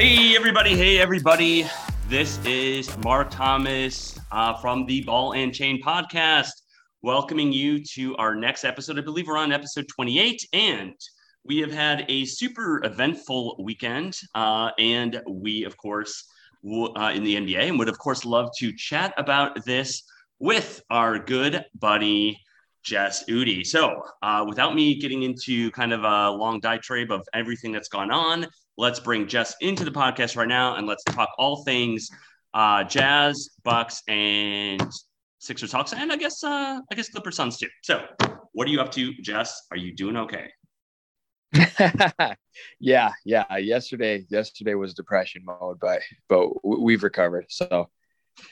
Hey, everybody. Hey, everybody. This is Mark Thomas uh, from the Ball and Chain podcast, welcoming you to our next episode. I believe we're on episode 28, and we have had a super eventful weekend. Uh, and we, of course, w- uh, in the NBA, and would, of course, love to chat about this with our good buddy, Jess Udi. So, uh, without me getting into kind of a long diatribe of everything that's gone on, let's bring Jess into the podcast right now and let's talk all things uh, Jazz, Bucks, and Sixers Hawks, and I guess uh, I guess Clipper Suns too. So, what are you up to, Jess? Are you doing okay? yeah, yeah. Yesterday, yesterday was depression mode, but but we've recovered. So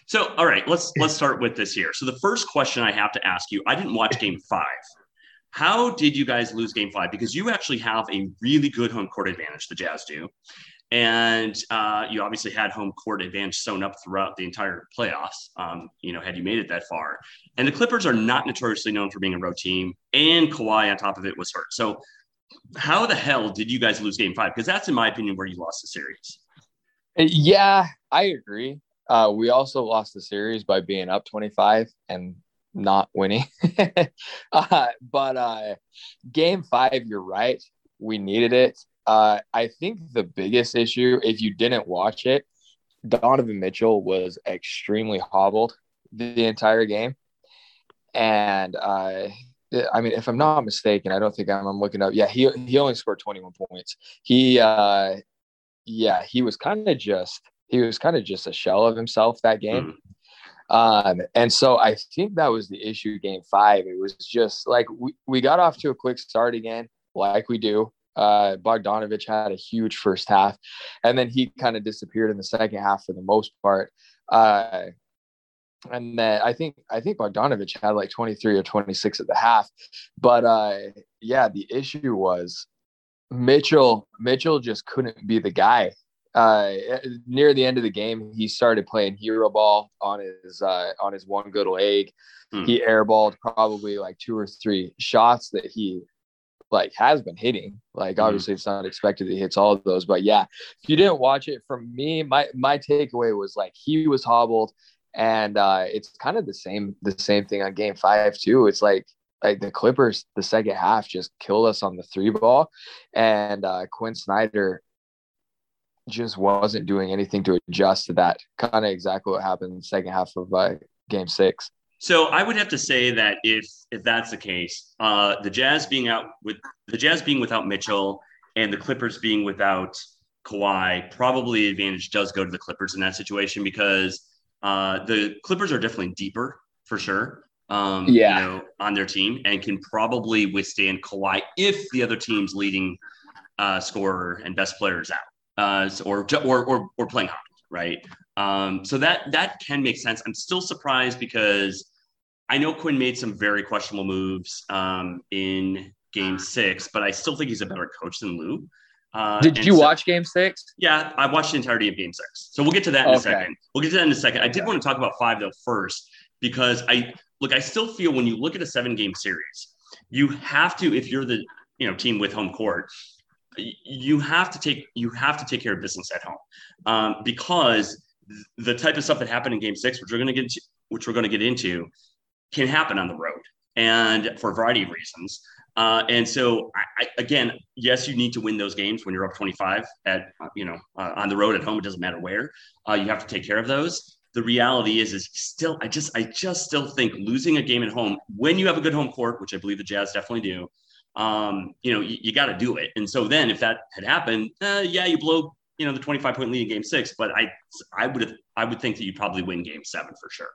so, all right, let's let's start with this here. So, the first question I have to ask you: I didn't watch Game Five. How did you guys lose Game Five? Because you actually have a really good home court advantage. The Jazz do, and uh, you obviously had home court advantage sewn up throughout the entire playoffs. Um, you know, had you made it that far, and the Clippers are not notoriously known for being a road team, and Kawhi on top of it was hurt. So, how the hell did you guys lose Game Five? Because that's, in my opinion, where you lost the series. Yeah, I agree. Uh, we also lost the series by being up 25 and not winning. uh, but uh, game five, you're right. We needed it. Uh, I think the biggest issue, if you didn't watch it, Donovan Mitchell was extremely hobbled the entire game. And uh, I mean, if I'm not mistaken, I don't think I'm, I'm looking up. Yeah, he, he only scored 21 points. He, uh, yeah, he was kind of just – he was kind of just a shell of himself that game. Um, and so I think that was the issue game five. It was just like we, we got off to a quick start again, like we do. Uh, Bogdanovich had a huge first half, and then he kind of disappeared in the second half for the most part. Uh, and then I think I think Bogdanovich had like 23 or 26 at the half. But uh, yeah, the issue was Mitchell Mitchell just couldn't be the guy uh, near the end of the game, he started playing hero ball on his uh, on his one good leg. Hmm. He airballed probably like two or three shots that he like has been hitting. Like hmm. obviously, it's not expected that he hits all of those, but yeah, if you didn't watch it from me, my my takeaway was like he was hobbled, and uh, it's kind of the same the same thing on Game Five too. It's like like the Clippers, the second half just killed us on the three ball, and uh, Quin Snyder just wasn't doing anything to adjust to that. Kind of exactly what happened in the second half of uh, game six. So I would have to say that if if that's the case, uh, the Jazz being out with the Jazz being without Mitchell and the Clippers being without Kawhi, probably advantage does go to the Clippers in that situation because uh, the Clippers are definitely deeper for sure. Um, yeah, you know, on their team and can probably withstand Kawhi if the other team's leading uh, scorer and best player is out uh, or, or, or, or playing hockey, right? Um, so that, that can make sense. I'm still surprised because I know Quin made some very questionable moves um, in game six, but I still think he's a better coach than Lue. Uh, did you so, watch game six? Yeah, I watched the entirety of game six. So we'll get to that in okay. a second. We'll get to that in a second. I did want to talk about five though first, because I look, I still feel when you look at a seven game series, you have to, if you're the you know team with home court, you have to take you have to take care of business at home um, because the type of stuff that happened in game six which we're going to get into, which we're going to get into can happen on the road and for a variety of reasons. Uh, and so I, I, again yes you need to win those games when you're up 25 at you know uh, on the road at home it doesn't matter where uh, you have to take care of those. The reality is is still i just i just still think losing a game at home when you have a good home court which i believe the jazz definitely do um, you know, you, you got to do it. And so then if that had happened, uh, yeah, you blow, you know, the 25 point lead in game six, but I, I would have, I would think that you'd probably win game seven for sure.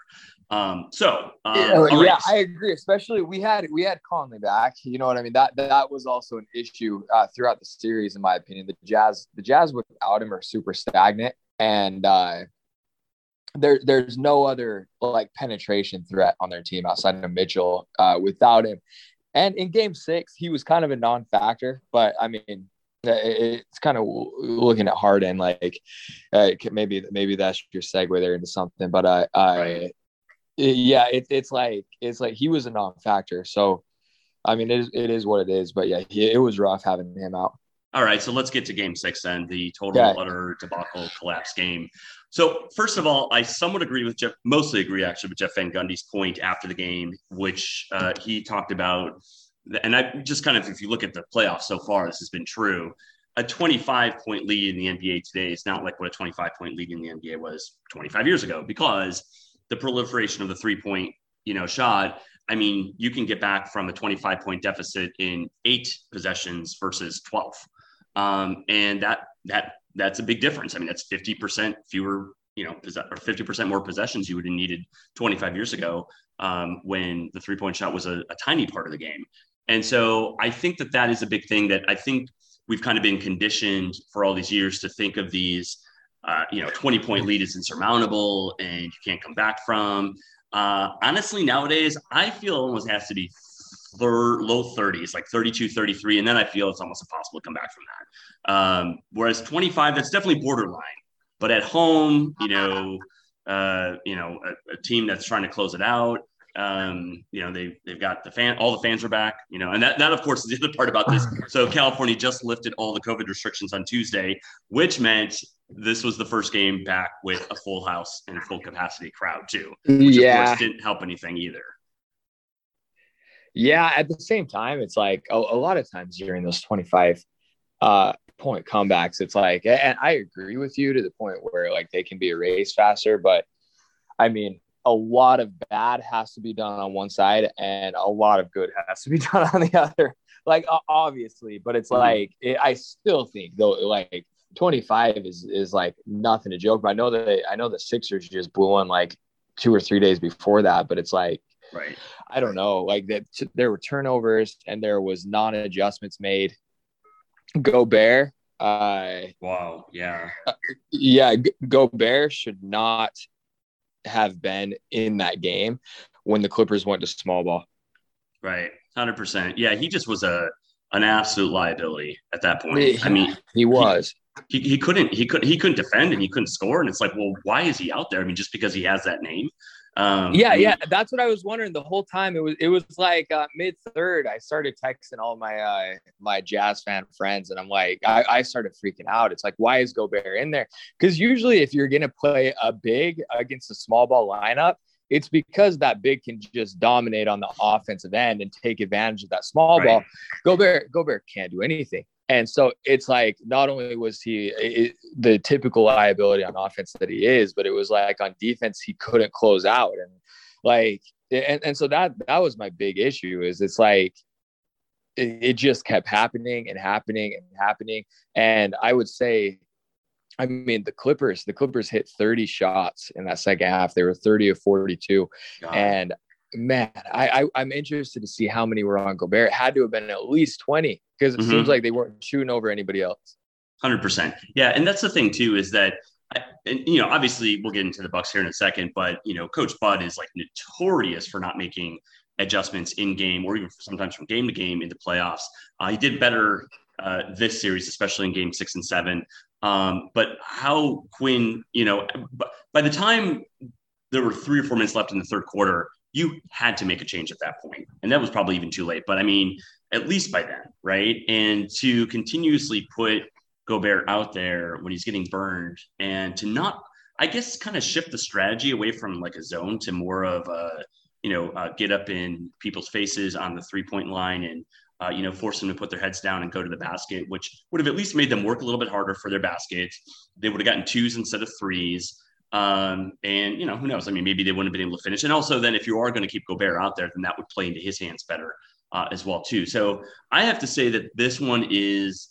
Um, so, um, yeah, right. yeah, I agree. Especially we had, we had Conley back, you know what I mean? That, that was also an issue uh, throughout the series, in my opinion, the jazz, the jazz without him are super stagnant and, uh, there, there's no other like penetration threat on their team outside of Mitchell uh, without him. And in game six, he was kind of a non factor, but I mean, it's kind of looking at Harden like uh, maybe maybe that's your segue there into something but uh, I right. yeah it, it's like it's like he was a non-factor so I mean it is, it is what it is but yeah it was rough having him out All right, so let's get to game six then, the total yeah. utter debacle collapse game. So, first of all, I somewhat agree with Jeff, mostly agree actually with Jeff Van Gundy's point after the game, which uh, he talked about. And I just kind of, if you look at the playoffs so far, this has been true. A 25 point lead in the NBA today is not like what a 25 point lead in the NBA was 25 years ago because the proliferation of the three point, you know, shot. I mean, you can get back from a 25 point deficit in eight possessions versus 12. Um, and that that that's a big difference. I mean, that's 50% fewer, you know, or 50% more possessions you would have needed 25 years ago um, when the three point shot was a, a tiny part of the game. And so I think that that is a big thing that I think we've kind of been conditioned for all these years to think of these, uh, you know, 20 point lead is insurmountable and you can't come back from. Uh, honestly, nowadays, I feel almost has to be third, low 30s, like 32, 33. And then I feel it's almost impossible to come back from that. Um, whereas 25, that's definitely borderline. But at home, you know, uh, you know, a, a, team that's trying to close it out. Um, you know, they they've got the fan, all the fans are back, you know, and that that of course is the other part about this. So California just lifted all the COVID restrictions on Tuesday, which meant this was the first game back with a full house and full capacity crowd too. Which yeah. of course didn't help anything either. Yeah, at the same time, it's like a, a lot of times during those 25 uh, point comebacks, it's like, and I agree with you to the point where like they can be erased faster, but I mean, a lot of bad has to be done on one side and a lot of good has to be done on the other. Like obviously, but it's mm-hmm. like it, I still think though, like 25 is is like nothing to joke. But I know that I know the Sixers just blew on like two or three days before that, but it's like Right. I don't know. Like that, there were turnovers and there was non adjustments made. Gobert. Uh, wow. Yeah. Uh, yeah. G- Gobert should not have been in that game when the Clippers went to small ball. Right. 100%. Yeah. He just was a, an absolute liability at that point. I mean, he was. He, he, he couldn't he couldn't he couldn't defend and he couldn't score and it's like well why is he out there I mean just because he has that name um, yeah, yeah, that's what I was wondering the whole time. It was it was like uh, mid third. I started texting all my uh, my jazz fan friends, and I'm like, I, I started freaking out. It's like, why is Gobert in there? Because usually, if you're gonna play a big against a small ball lineup, it's because that big can just dominate on the offensive end and take advantage of that small right. ball. Gobert Gobert can't do anything. And so it's like not only was he it, the typical liability on offense that he is, but it was like on defense he couldn't close out, and like and, and so that that was my big issue is it's like it, it just kept happening and happening and happening, and I would say I mean, the Clippers, the Clippers hit 30 shots in that second half. They were 30 of 42. God. And man, I, I am interested to see how many were on Gobert. It had to have been at least 20 because it mm-hmm. seems like they weren't shooting over anybody else. Hundred percent. Yeah, and that's the thing too is that, and you know, obviously we'll get into the Bucks here in a second, but you know, Coach Bud is like notorious for not making adjustments in game or even sometimes from game to game in the playoffs. Uh, he did better uh, this series, especially in game six and seven. Um, but how Quin, you know, by the time there were three or four minutes left in the third quarter, you had to make a change at that point. And that was probably even too late. But I mean, at least by then, right? And to continuously put Gobert out there when he's getting burned and to not, I guess, kind of shift the strategy away from like a zone to more of a, you know, uh, get up in people's faces on the three point line and, uh, you know, force them to put their heads down and go to the basket, which would have at least made them work a little bit harder for their baskets. They would have gotten twos instead of threes. Um, and you know, who knows? I mean, maybe they wouldn't have been able to finish. And also, then if you are going to keep Gobert out there, then that would play into his hands better uh, as well too. So I have to say that this one is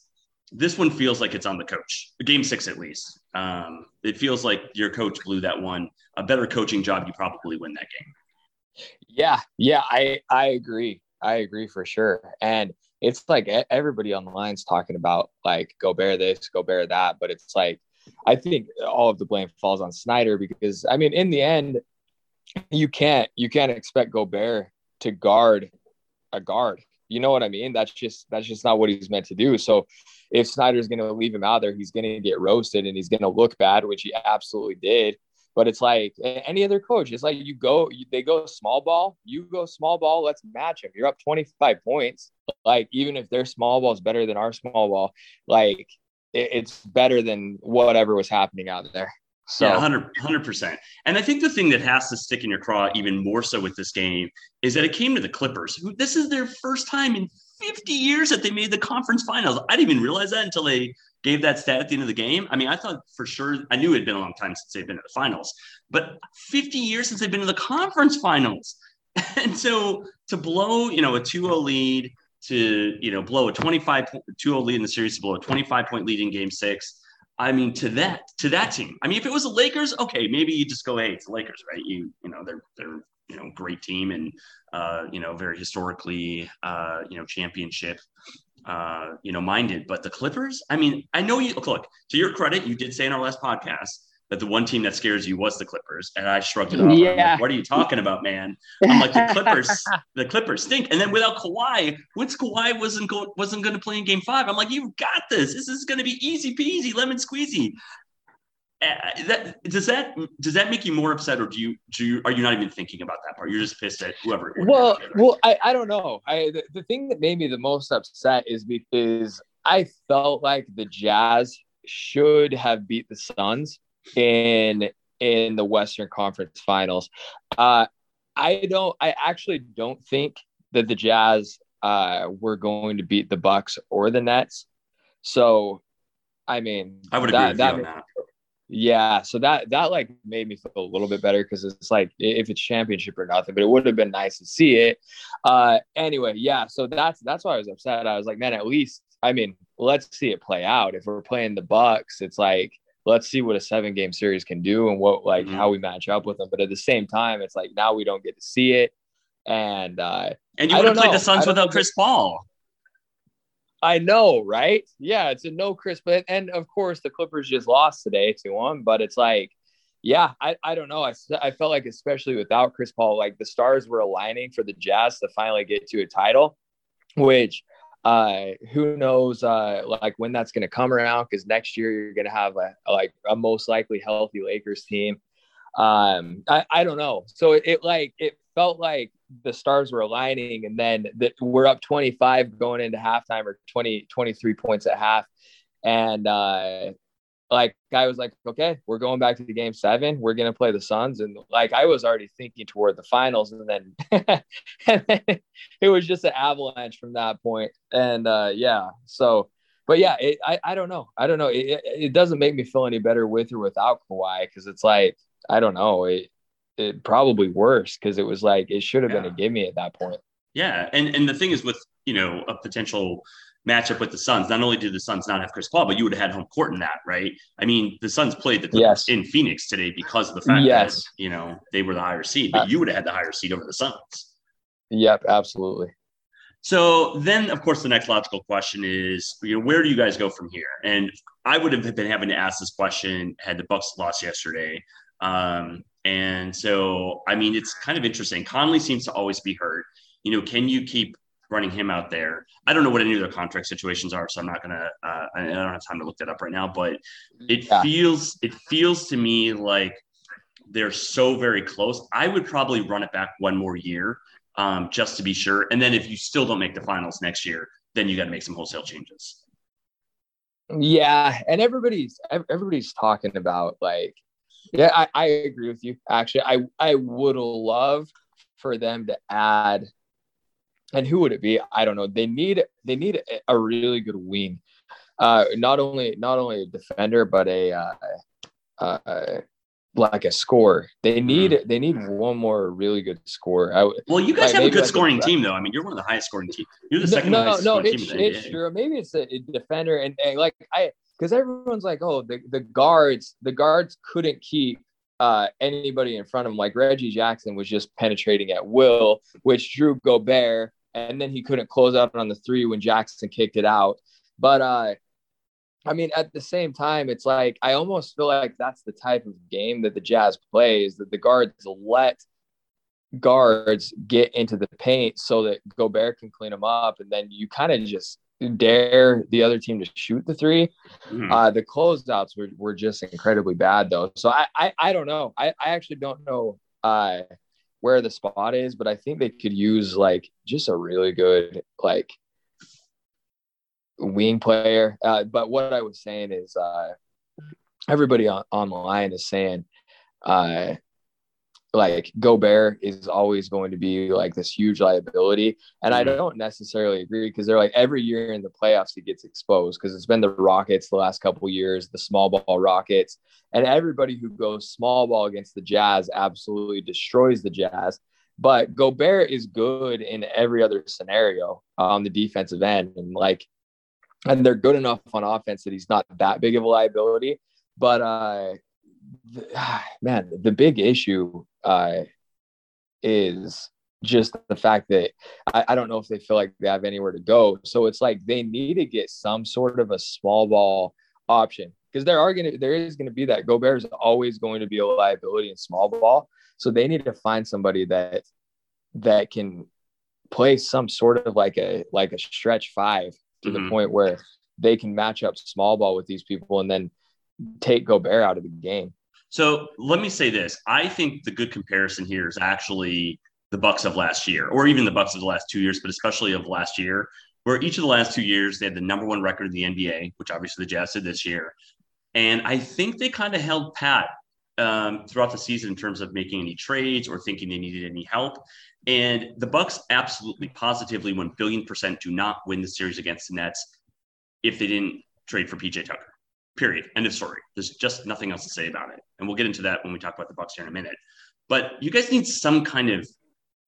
this one feels like it's on the coach. Game six, at least. Um, it feels like your coach blew that one. A better coaching job, you probably win that game. Yeah, yeah, I I agree. I agree for sure. And it's like everybody on the line's talking about like Gobert this, Gobert that, but it's like I think all of the blame falls on Snyder because I mean, in the end, you can't you can't expect Gobert to guard a guard. You know what I mean? That's just that's just not what he's meant to do. So if Snyder's going to leave him out there, he's going to get roasted and he's going to look bad, which he absolutely did. But it's like any other coach. It's like you go, you, they go small ball, you go small ball. Let's match him. You're up 25 points. Like even if their small ball is better than our small ball, like it's better than whatever was happening out there. So yeah, 100 percent. And I think the thing that has to stick in your craw even more so with this game is that it came to the Clippers, who this is their first time in 50 years that they made the conference finals. I didn't even realize that until they gave that stat at the end of the game. I mean, I thought for sure I knew it had been a long time since they've been to the finals, but 50 years since they've been to the conference finals. And so to blow, you know, a 2-0 lead, to you know blow a 25 2-0 lead in the series to blow a 25 point lead in game six I mean, to that to that team. I mean, if it was the Lakers, okay, maybe you just go, hey, it's the Lakers, right? You you know they're they're you know great team and uh, you know very historically uh, you know championship uh, you know minded. But the Clippers, I mean, I know you look to your credit, you did say in our last podcast that the one team that scares you was the Clippers, and I shrugged it off. Yeah. Like, what are you talking about, man? I'm like the Clippers. the Clippers stink. And then without Kawhi, once Kawhi wasn't going wasn't going to play in Game Five, I'm like, you've got this. This is going to be easy peasy, lemon squeezy. Uh, that does that does that make you more upset, or do you do you, are you not even thinking about that part? You're just pissed at whoever. Well, well, I, I don't know. I the, the thing that made me the most upset is because I felt like the Jazz should have beat the Suns in in the Western Conference Finals. Uh, I don't. I actually don't think that the Jazz uh, were going to beat the Bucks or the Nets. So, I mean, I would that, agree that, that. Yeah, so that that like made me feel a little bit better because it's like if it's championship or nothing, but it would have been nice to see it. Uh, anyway, yeah, so that's that's why I was upset. I was like, man, at least I mean, let's see it play out. If we're playing the Bucks, it's like let's see what a seven game series can do and what like mm-hmm. how we match up with them. But at the same time, it's like now we don't get to see it. And uh and you would have played the Suns without Chris Paul. I know, right? Yeah, it's a no Chris, but and of course the Clippers just lost today to him, but it's like, yeah, I, I don't know. I, I felt like especially without Chris Paul, like the stars were aligning for the Jazz to finally get to a title, which uh who knows uh like when that's going to come around because next year you're going to have a, like a most likely healthy lakers team. Um i, I don't know. So it, it, like it felt like the stars were aligning and then that we're up 25 going into halftime or 20 23 points at half. And uh like I was like, okay, we're going back to the game seven. We're gonna play the Suns, and like I was already thinking toward the finals, and then, and then it was just an avalanche from that point. And uh, yeah, so but yeah, it, I I don't know, I don't know. It, it doesn't make me feel any better with or without Kawhi because it's like I don't know, it it probably worse because it was like it should have yeah. been a gimme at that point. Yeah, and and the thing is with you know a potential matchup with the Suns. Not only do the Suns not have Chris Paul, but you would have had home court in that, right? I mean, the Suns played the Clippers yes. in Phoenix today because of the fact yes. that you know they were the higher seed, but uh, you would have had the higher seed over the Suns. Yep, absolutely. So then, of course, the next logical question is, you know, where do you guys go from here? And I would have been having to ask this question had the Bucks lost yesterday. Um, and so, I mean, it's kind of interesting. Conley seems to always be hurt. You know, can you keep running him out there. I don't know what any of their contract situations are, so I'm not gonna. Uh, I don't have time to look that up right now, but it yeah. feels it feels to me like they're so very close. I would probably run it back one more year um, just to be sure, and then if you still don't make the finals next year, then you got to make some wholesale changes. Yeah, and everybody's everybody's talking about like, yeah, I, I agree with you. Actually, I I would love for them to add and who would it be? I don't know. They need they need a really good wing. Uh, not only not only a defender, but a uh, uh, like a score. They need mm. they need one more really good score. I, well, you guys like, have a good like scoring a, team, though. I mean, you're one of the highest scoring teams. You're the second no, no, it's, it's true. Maybe it's a, defender, and, and like I because everyone's like, oh, the the guards the guards couldn't keep uh, anybody in front of him. Like Reggie Jackson was just penetrating at will, which drew Gobert and then he couldn't close out on the three when Jackson kicked it out. But uh, I mean, at the same time, it's like I almost feel like that's the type of game that the Jazz plays that the guards let guards get into the paint so that Gobert can clean them up, and then you kind of just dare the other team to shoot the 3 mm-hmm. uh, the closeouts were, were just incredibly bad though. So I, I, I don't know. I, I actually don't know uh, where the spot is, but I think they could use like just a really good like wing player. Uh, but what I was saying is uh, everybody on, on the line is saying uh, like Gobert is always going to be like this huge liability. And I mm-hmm. don't necessarily agree because they're like every year in the playoffs he gets exposed because it's been the Rockets the last couple years, the small ball Rockets, and everybody who goes small ball against the Jazz absolutely destroys the Jazz. But Gobert is good in every other scenario on the defensive end, and like, and they're good enough on offense that he's not that big of a liability. But uh, man, the big issue uh, is just the fact that I, I, don't know if they feel like they have anywhere to go. So it's like they need to get some sort of a small ball option because there are gonna there is gonna be that Gobert is always going to be a liability in small ball. So they need to find somebody that that can play some sort of like a like a stretch five to mm-hmm. the point where they can match up small ball with these people and then take Gobert out of the game. So let me say this: I think the good comparison here is actually the Bucks of last year, or even the Bucks of the last two years, but especially of last year, where each of the last two years they had the number one record in the NBA, which obviously the Jazz did this year, and I think they kind of held pat um, throughout the season in terms of making any trades or thinking they needed any help. And the Bucks absolutely, positively, one billion percent do not win the series against the Nets if they didn't trade for PJ Tucker. Period. End of story. There's just nothing else to say about it. And we'll get into that when we talk about the Bucks here in a minute. But you guys need some kind of,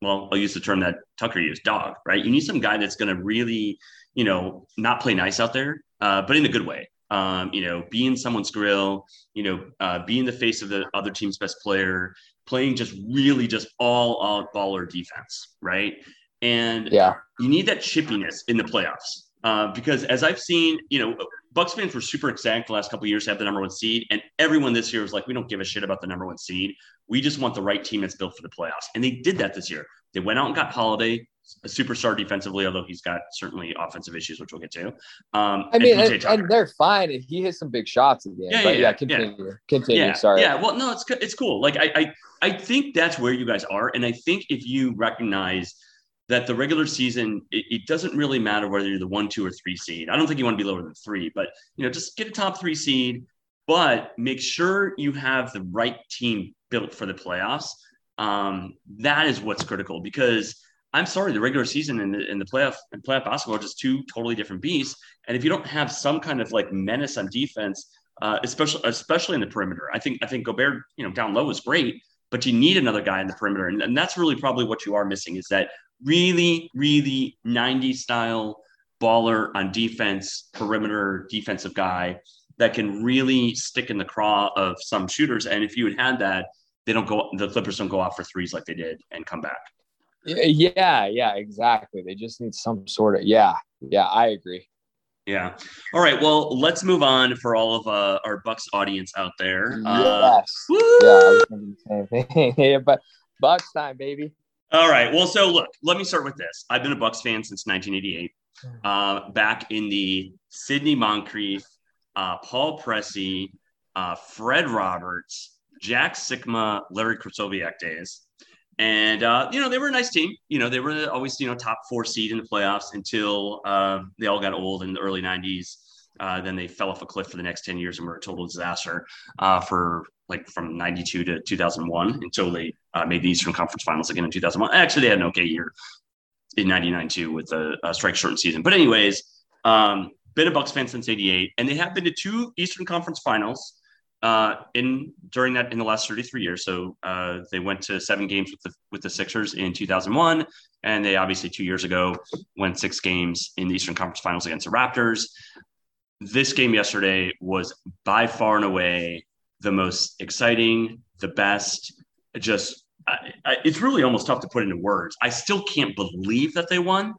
well, I'll use the term that Tucker used, dog, right? You need some guy that's going to really, you know, not play nice out there, uh, but in a good way. Um, you know, be in someone's grill, you know, uh, be in the face of the other team's best player, playing just really just all out baller defense, right? And yeah, you need that chippiness in the playoffs. Uh, because as I've seen, you know, Bucks fans were super excited the last couple years to have the number one seed, and everyone this year was like, "We don't give a shit about the number one seed. We just want the right team that's built for the playoffs." And they did that this year. They went out and got Holiday, a superstar defensively, although he's got certainly offensive issues, which we'll get to. Um, I mean, and, and, and, they're fine. He hit some big shots again. Yeah, but yeah, yeah, continue. Yeah. Continue. Yeah, Sorry. Yeah. Well, no, it's it's cool. Like I, I I think that's where you guys are, and I think if you recognize that the regular season it, it, doesn't really matter whether you're the one, two, or three seed. I don't think you want to be lower than three, but you know, just get a top three seed, but make sure you have the right team built for the playoffs. Um, that is what's critical because I'm sorry, the regular season and the, and the playoff and playoff basketball are just two totally different beasts. And if you don't have some kind of like menace on defense, uh, especially especially in the perimeter, I think I think Gobert, you know, down low is great, but you need another guy in the perimeter, and, and that's really probably what you are missing is that really, really 90 style baller on defense, perimeter defensive guy that can really stick in the craw of some shooters. And if you had had that, they don't go, the Clippers don't go off for threes like they did and come back. Yeah, yeah, exactly. They just need some sort of, yeah, yeah, I agree. Yeah. All right. Well, let's move on for all of uh, our Bucks audience out there. Yes. Uh, yeah, I was thinking the same thing. yeah, but Bucks time, baby. All right. Well, so look, let me start with this. I've been a Bucks fan since 1988. Uh, back in the Sidney Moncrief, uh, Paul Pressey, uh, Fred Roberts, Jack Sikma, Larry Krystkowiak days. And, uh, you know, they were a nice team. You know, they were always, you know, top four seed in the playoffs until uh, they all got old in the early 90s. Uh, then they fell off a cliff for the next 10 years and were a total disaster uh, for like from 92 to 2001 until they uh, made the Eastern Conference Finals again in 2001. Actually, they had an okay year in 99 too with a, a strike shortened season. But, anyways, um, been a Bucks fan since 88, and they have been to two Eastern Conference Finals. Uh, in during that in the last 33 years. So uh, they went to seven games with the with the Sixers in 2001, and they obviously two years ago went six games in the Eastern Conference Finals against the Raptors this game yesterday was by far and away the most exciting, the best. Just I, I, it's really almost tough to put into words. I still can't believe that they won.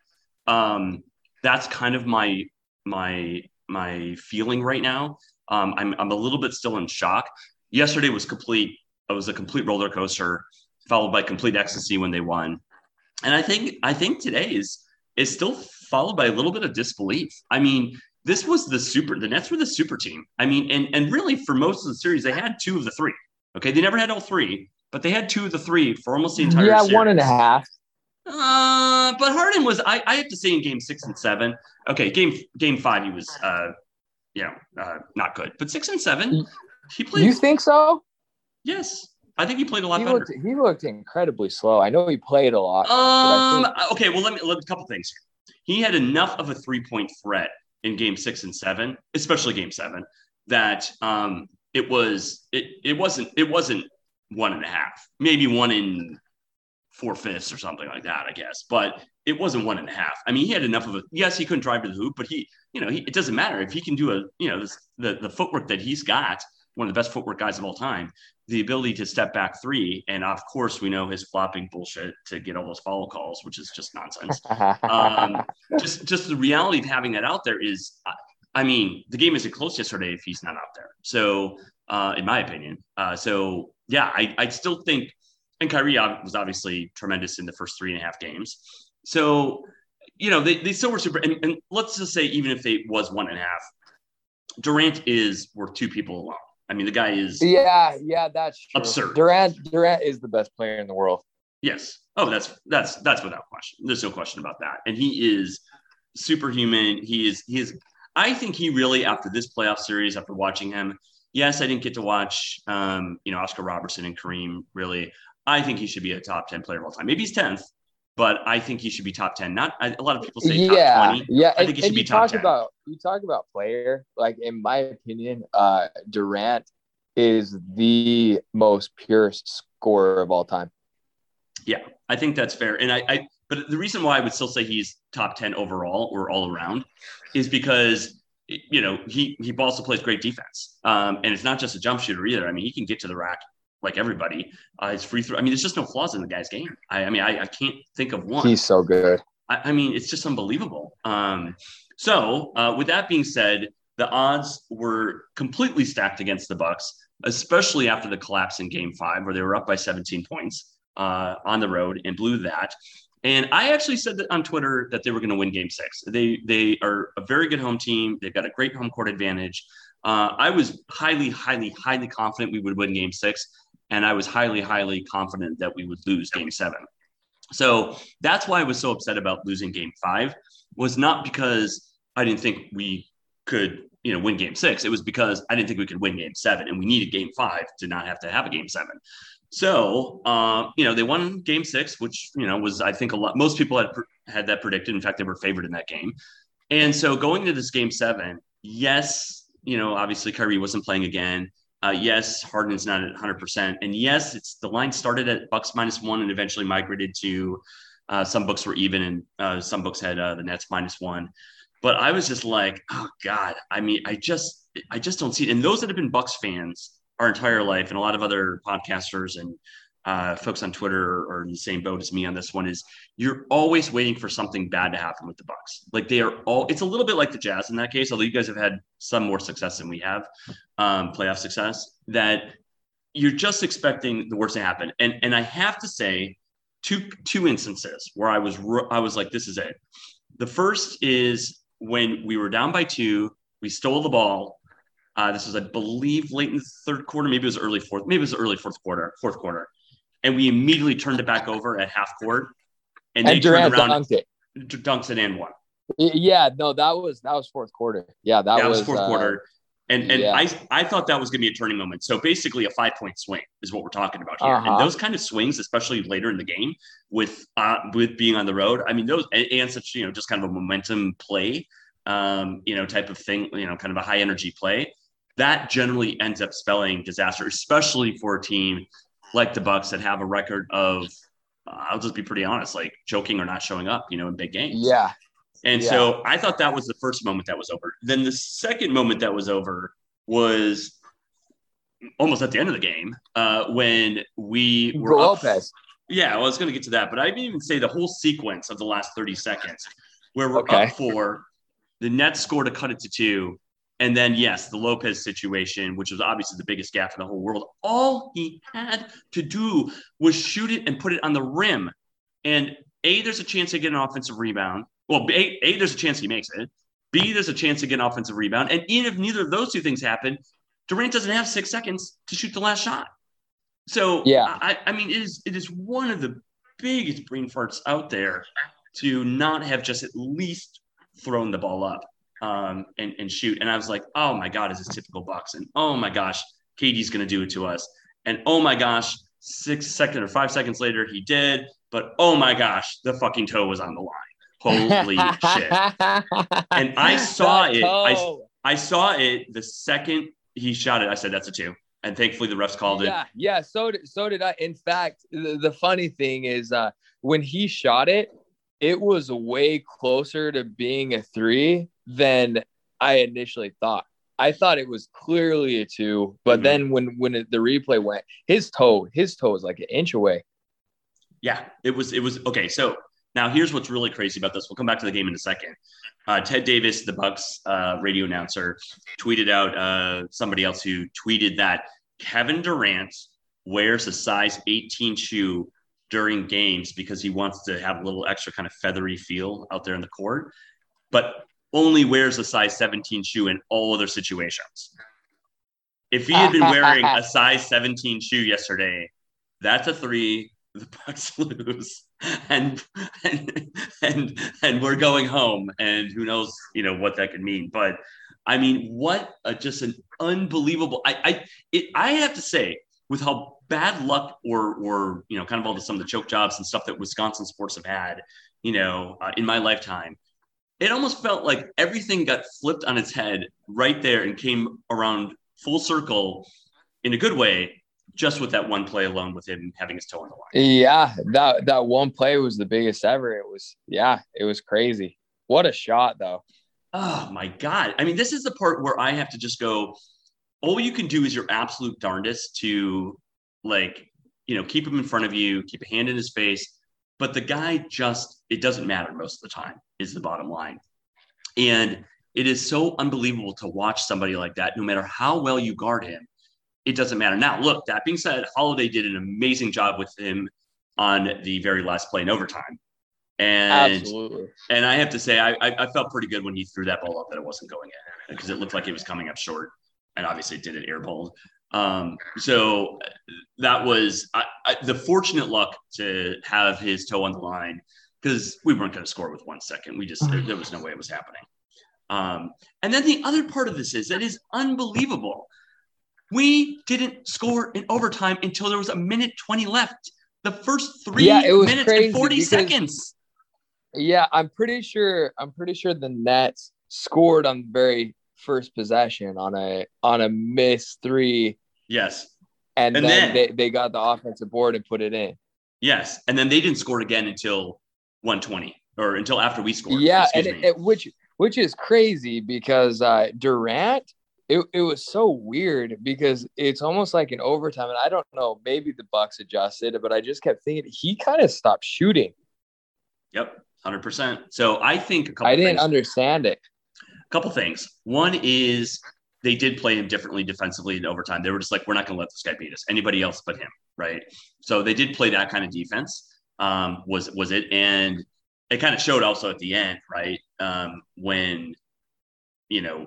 Um, that's kind of my my my feeling right now. Um, I'm I'm a little bit still in shock. Yesterday was complete. It was a complete roller coaster, followed by complete ecstasy when they won. And I think I think today is is still followed by a little bit of disbelief. I mean, this was the super. The Nets were the super team. I mean, and and really for most of the series, they had two of the three. Okay, they never had all three, but they had two of the three for almost the entire. Yeah, series. one and a half. Uh, but Harden was. I, I have to say in game six and seven. Okay, game game five he was. Uh, you know, uh, not good. But six and seven, he played. You think so? Yes, I think he played a lot he better. Looked, he looked incredibly slow. I know he played a lot. Um. Think- okay. Well, let me let a couple things. He had enough of a three point threat in game six and seven, especially game seven, that um it was it it wasn't it wasn't one and a half, maybe one in four fifths or something like that, I guess. But it wasn't one and a half. I mean, he had enough of a yes, he couldn't drive to the hoop, but he, you know, he, it doesn't matter if he can do a, you know, this, the the footwork that he's got, one of the best footwork guys of all time, the ability to step back three, and of course we know his flopping bullshit to get all those follow calls, which is just nonsense. um, just just the reality of having that out there is, I mean, the game isn't close yesterday if he's not out there. So, uh, in my opinion, uh, so yeah, I I still think and Kyrie was obviously tremendous in the first three and a half games. So, you know, they, they still were super. And, and let's just say, even if it was one and a half, Durant is worth two people alone. I mean, the guy is. Yeah, yeah, that's true. absurd. Durant, Durant is the best player in the world. Yes. Oh, that's that's that's without question. There's no question about that. And he is superhuman. He is he is. I think he really, after this playoff series, after watching him, yes, I didn't get to watch, um, you know, Oscar Robertson and Kareem. Really, I think he should be a top 10 player of all time. Maybe he's 10th, but I think he should be top 10. Not a lot of people say yeah, top 20. Yeah, I think he should be top talk 10. about you talk about player, like in my opinion, uh Durant is the most purest scorer of all time. Yeah, I think that's fair. And I, I but the reason why I would still say he's top 10 overall or all around is because you know he he also plays great defense. Um, and it's not just a jump shooter either. I mean, he can get to the rack like everybody. Uh, his free throw. I mean, there's just no flaws in the guy's game. I, I mean, I, I can't think of one. He's so good. I, I mean, it's just unbelievable. Um, so, uh, with that being said, the odds were completely stacked against the Bucks, especially after the collapse in Game Five, where they were up by 17 points uh, on the road and blew that. And I actually said that on Twitter that they were going to win Game Six. They they are a very good home team. They've got a great home court advantage. Uh, I was highly, highly, highly confident we would win Game Six, and I was highly, highly confident that we would lose Game Seven. So that's why I was so upset about losing Game Five. Was not because I didn't think we could, you know, win Game Six. It was because I didn't think we could win Game Seven, and we needed Game Five to not have to have a Game Seven. So, uh, you know, they won Game Six, which you know was I think a lot. Most people had had that predicted. In fact, they were favored in that game. And so, going to this Game Seven, yes, you know, obviously Kyrie wasn't playing again. Uh, yes, Harden's not at 100%. And yes, it's the line started at Bucks minus one and eventually migrated to uh, some books were even and uh, some books had uh, the Nets minus one. But I was just like, oh God, I mean, I just, I just don't see it. And those that have been Bucks fans our entire life and a lot of other podcasters and uh, folks on Twitter are in the same boat as me on this one is you're always waiting for something bad to happen with the Bucks. Like they are all, it's a little bit like the Jazz in that case, although you guys have had some more success than we have, um, playoff success, that you're just expecting the worst to happen. And, and I have to say two, two instances where I was, I was like, this is it. The first is when we were down by two, we stole the ball. Uh, this was, I believe, late in the third quarter. Maybe it was early fourth. Maybe it was early fourth quarter. Fourth quarter and we immediately turned it back over at half court. And, and they Durant turned around, dunked it. Dunks it and won. Yeah, no, that was that was fourth quarter. Yeah, that, that was, was, fourth uh, quarter. And and yeah. I I thought that was going to be a turning moment. So basically, a five point swing is what we're talking about here. Uh-huh. And those kind of swings, especially later in the game, with uh, with being on the road, I mean, those and, and such you know just kind of a momentum play, um, you know, type of thing, you know, kind of a high energy play. That generally ends up spelling disaster, especially for a team like the Bucks that have a record of, uh, I'll just be pretty honest, like choking or not showing up, you know, in big games. Yeah. And yeah. so I thought that was the first moment that was over. Then the second moment that was over was almost at the end of the game uh, when we were Lopez. Up, yeah, well, I was going to get to that, but I didn't even say the whole sequence of the last 30 seconds where we're okay. up for the Nets score to cut it to two. And then, yes, the Lopez situation, which was obviously the biggest gap in the whole world. All he had to do was shoot it and put it on the rim. And A, there's a chance to get an offensive rebound. Well, A, a, there's a chance he makes it. B, there's a chance to get an offensive rebound. And even if neither of those two things happen, Durant doesn't have six seconds to shoot the last shot. So yeah, I, I mean, it is it is one of the biggest brain farts out there to not have just at least thrown the ball up um, and, and shoot. And I was like, oh my God, is this typical Bucks? And oh my gosh, KD's going to do it to us. And oh my gosh, six seconds or five seconds later, he did. But oh my gosh, the fucking toe was on the line. Holy shit. And I saw it. I, I saw it the second he shot it. I said, that's a two. And thankfully the refs called it. Yeah, yeah. So did so did I. In fact, the, the funny thing is uh when he shot it, it was way closer to being a three than I initially thought. I thought it was clearly a two, but mm-hmm. then when when the replay went, his toe, his toe was like an inch away. Yeah, it was. It was okay. So now here's what's really crazy about this. We'll come back to the game in a second. Uh, Ted Davis, the Bucks uh, radio announcer, tweeted out uh, somebody else who tweeted that Kevin Durant wears a size 18 shoe during games because he wants to have a little extra kind of feathery feel out there in the court, but only wears a size 17 shoe in all other situations. If he had been wearing a size 17 shoe yesterday, that's a three. The Bucks lose, and and and and we're going home. And who knows, you know, what that could mean. But I mean, what a, just an unbelievable. I I it, I have to say, with how bad luck or or you know, kind of all the some of the choke jobs and stuff that Wisconsin sports have had, you know, uh, in my lifetime, it almost felt like everything got flipped on its head right there and came around full circle in a good way just with that one play alone with him having his toe on the line. Yeah, that that one play was the biggest ever. It was yeah, it was crazy. What a shot though. Oh my god. I mean, this is the part where I have to just go all you can do is your absolute darndest to like, you know, keep him in front of you, keep a hand in his face, but the guy just it doesn't matter most of the time is the bottom line. And it is so unbelievable to watch somebody like that no matter how well you guard him it doesn't matter. Now, look, that being said, Holiday did an amazing job with him on the very last play in overtime. And Absolutely. and I have to say, I, I felt pretty good when he threw that ball up that it wasn't going in because it looked like it was coming up short, and obviously it did it airballed. Um, so that was I, I, the fortunate luck to have his toe on the line because we weren't going to score with one second. We just there, there was no way it was happening. Um, and then the other part of this is that is unbelievable. We didn't score in overtime until there was a minute 20 left. The first three yeah, minutes and 40 because, seconds. Yeah, I'm pretty sure I'm pretty sure the Nets scored on the very first possession on a on a miss three. Yes. And, and then, then they, they got the offensive board and put it in. Yes. And then they didn't score again until 120 or until after we scored. Yeah, and it, it, which which is crazy because uh, Durant it, it was so weird because it's almost like an overtime and i don't know maybe the bucks adjusted but i just kept thinking he kind of stopped shooting yep 100% so i think a couple i didn't things, understand it a couple things one is they did play him differently defensively in overtime they were just like we're not going to let this guy beat us anybody else but him right so they did play that kind of defense um, was was it and it kind of showed also at the end right um, when you know,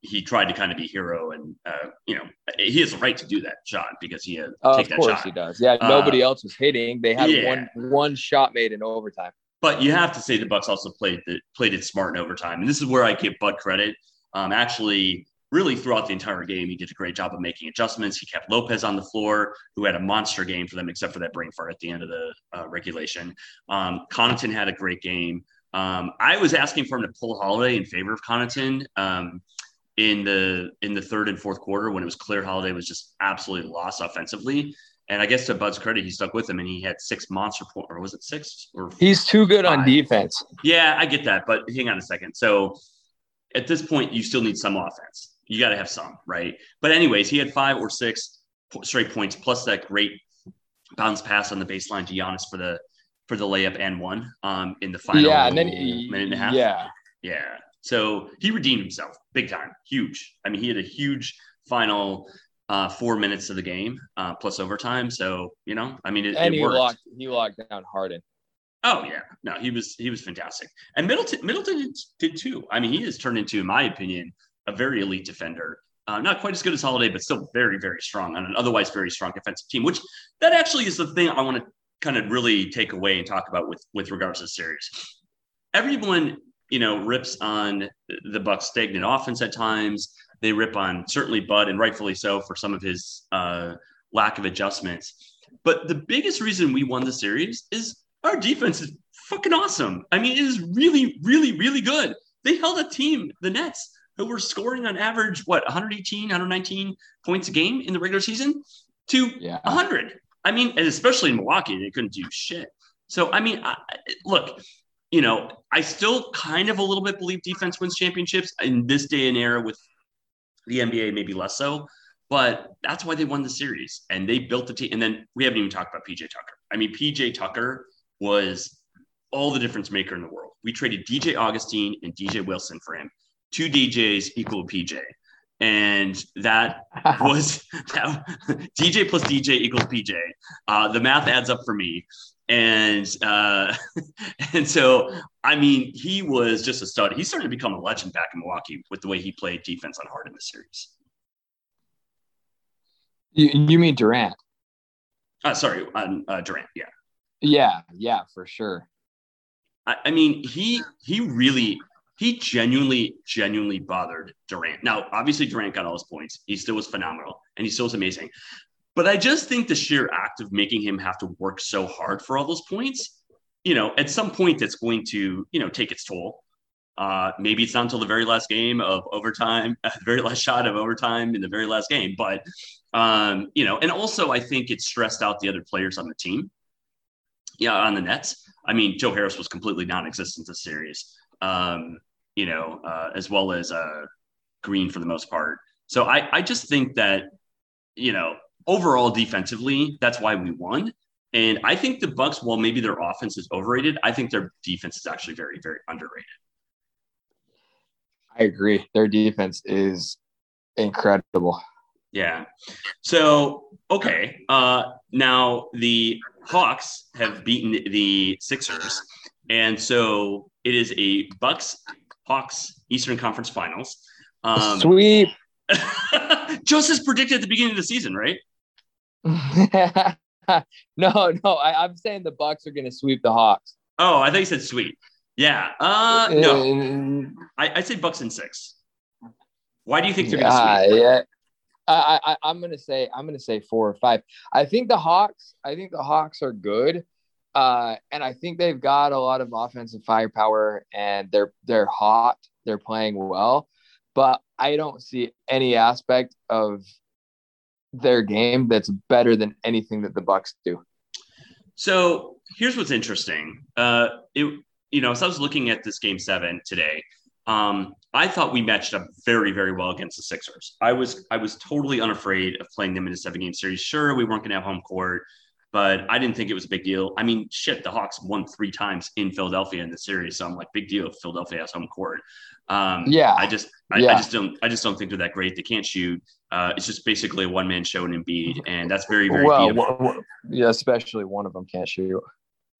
he tried to kind of be hero, and uh, you know, he has a right to do that shot because he had uh, take of course shot. he does. Yeah, nobody uh, else was hitting. They had yeah. one one shot made in overtime. But you have to say the Bucks also played the, played it smart in overtime, and this is where I give Bud credit. Um, actually, really throughout the entire game, he did a great job of making adjustments. He kept Lopez on the floor, who had a monster game for them, except for that brain fart at the end of the uh, regulation. Um, Connaughton had a great game. Um, I was asking for him to pull Holiday in favor of Connaughton um, in the in the third and fourth quarter when it was clear Holiday was just absolutely lost offensively. And I guess to Bud's credit, he stuck with him and he had six monster points, or was it six? Or he's too good five? on defense. Yeah, I get that, but hang on a second. So at this point, you still need some offense. You got to have some, right? But anyways, he had five or six straight points plus that great bounce pass on the baseline to Giannis for the for the layup and one um, in the final yeah, and then he, minute and a half. Yeah. Yeah. So he redeemed himself big time. Huge. I mean, he had a huge final uh, four minutes of the game uh, plus overtime. So, you know, I mean, it, and it he locked, he locked down Harden. Oh yeah, no, he was he was fantastic, and Middleton Middleton did too. I mean, he has turned into, in my opinion, a very elite defender. Uh, not quite as good as Holiday, but still very very strong on an otherwise very strong defensive team. Which that actually is the thing I want to kind of really take away and talk about with with regards to the series. Everyone, you know, rips on the Bucks' stagnant offense at times. They rip on certainly Bud, and rightfully so for some of his uh, lack of adjustments. But the biggest reason we won the series is our defense is fucking awesome. I mean, it is really, really, really good. They held a team, the Nets, who were scoring on average, what, 118, 119 points a game in the regular season to yeah. 100. I mean, and especially in Milwaukee, they couldn't do shit. So, I mean, I, look, you know, I still kind of a little bit believe defense wins championships in this day and era with the NBA, maybe less so. But that's why they won the series and they built the team. And then we haven't even talked about PJ Tucker. I mean, PJ Tucker was all the difference maker in the world. We traded DJ Augustin and DJ Wilson for him. Two DJs equal PJ. And that was that, DJ plus DJ equals PJ. Uh, the math adds up for me. And uh, and so I mean he was just a stud. He started to become a legend back in Milwaukee with the way he played defense on Harden in the series. You, you mean Durant? Uh, sorry, on uh, Durant. Yeah. Yeah, yeah, for sure. I, I mean, he he really he genuinely genuinely bothered Durant. Now, obviously, Durant got all his points. He still was phenomenal, and he still was amazing. But I just think the sheer act of making him have to work so hard for all those points, you know, at some point that's going to, you know, take its toll. Uh, maybe it's not until the very last game of overtime, the very last shot of overtime in the very last game. But, um, you know, and also I think it stressed out the other players on the team yeah, on the Nets. I mean, Joe Harris was completely non-existent this series. Um, you know, uh, as well as uh, Green for the most part. So I, I just think that, you know, overall defensively, that's why we won. And I think the Bucks, while maybe their offense is overrated, I think their defense is actually very, very underrated. I agree. Their defense is incredible. Yeah. So okay. Uh, now the Hawks have beaten the Sixers, and so it is a Bucks Hawks Eastern Conference Finals. Um, Sweep. just as predicted at the beginning of the season, right? no, no. I, am saying the Bucks are going to sweep the Hawks. Oh, I thought you said sweep. Yeah. Uh, no. I, I say Bucks in six. Why do you think they're going to sweep? Yeah. I, I, I am gonna say I'm gonna say four or five. I think the Hawks. I think the Hawks are good, uh, and I think they've got a lot of offensive firepower, and they're they're hot. They're playing well, but I don't see any aspect of their game that's better than anything that the Bucks do. So here's what's interesting. Uh, it you know, as I was looking at this game seven today, um, I thought we matched up very, very well against the Sixers. I was I was totally unafraid of playing them in a seven game series. Sure, we weren't going to have home court, but I didn't think it was a big deal. I mean, shit, the Hawks won three times in Philadelphia in the series, so I'm like, big deal if Philadelphia has home court. Um, yeah, I just I, yeah. I, just don't I just don't think they're that great. They can't shoot. Uh, it's just basically a one man show in Embiid, and that's very very well, well, yeah, especially one of them can't shoot.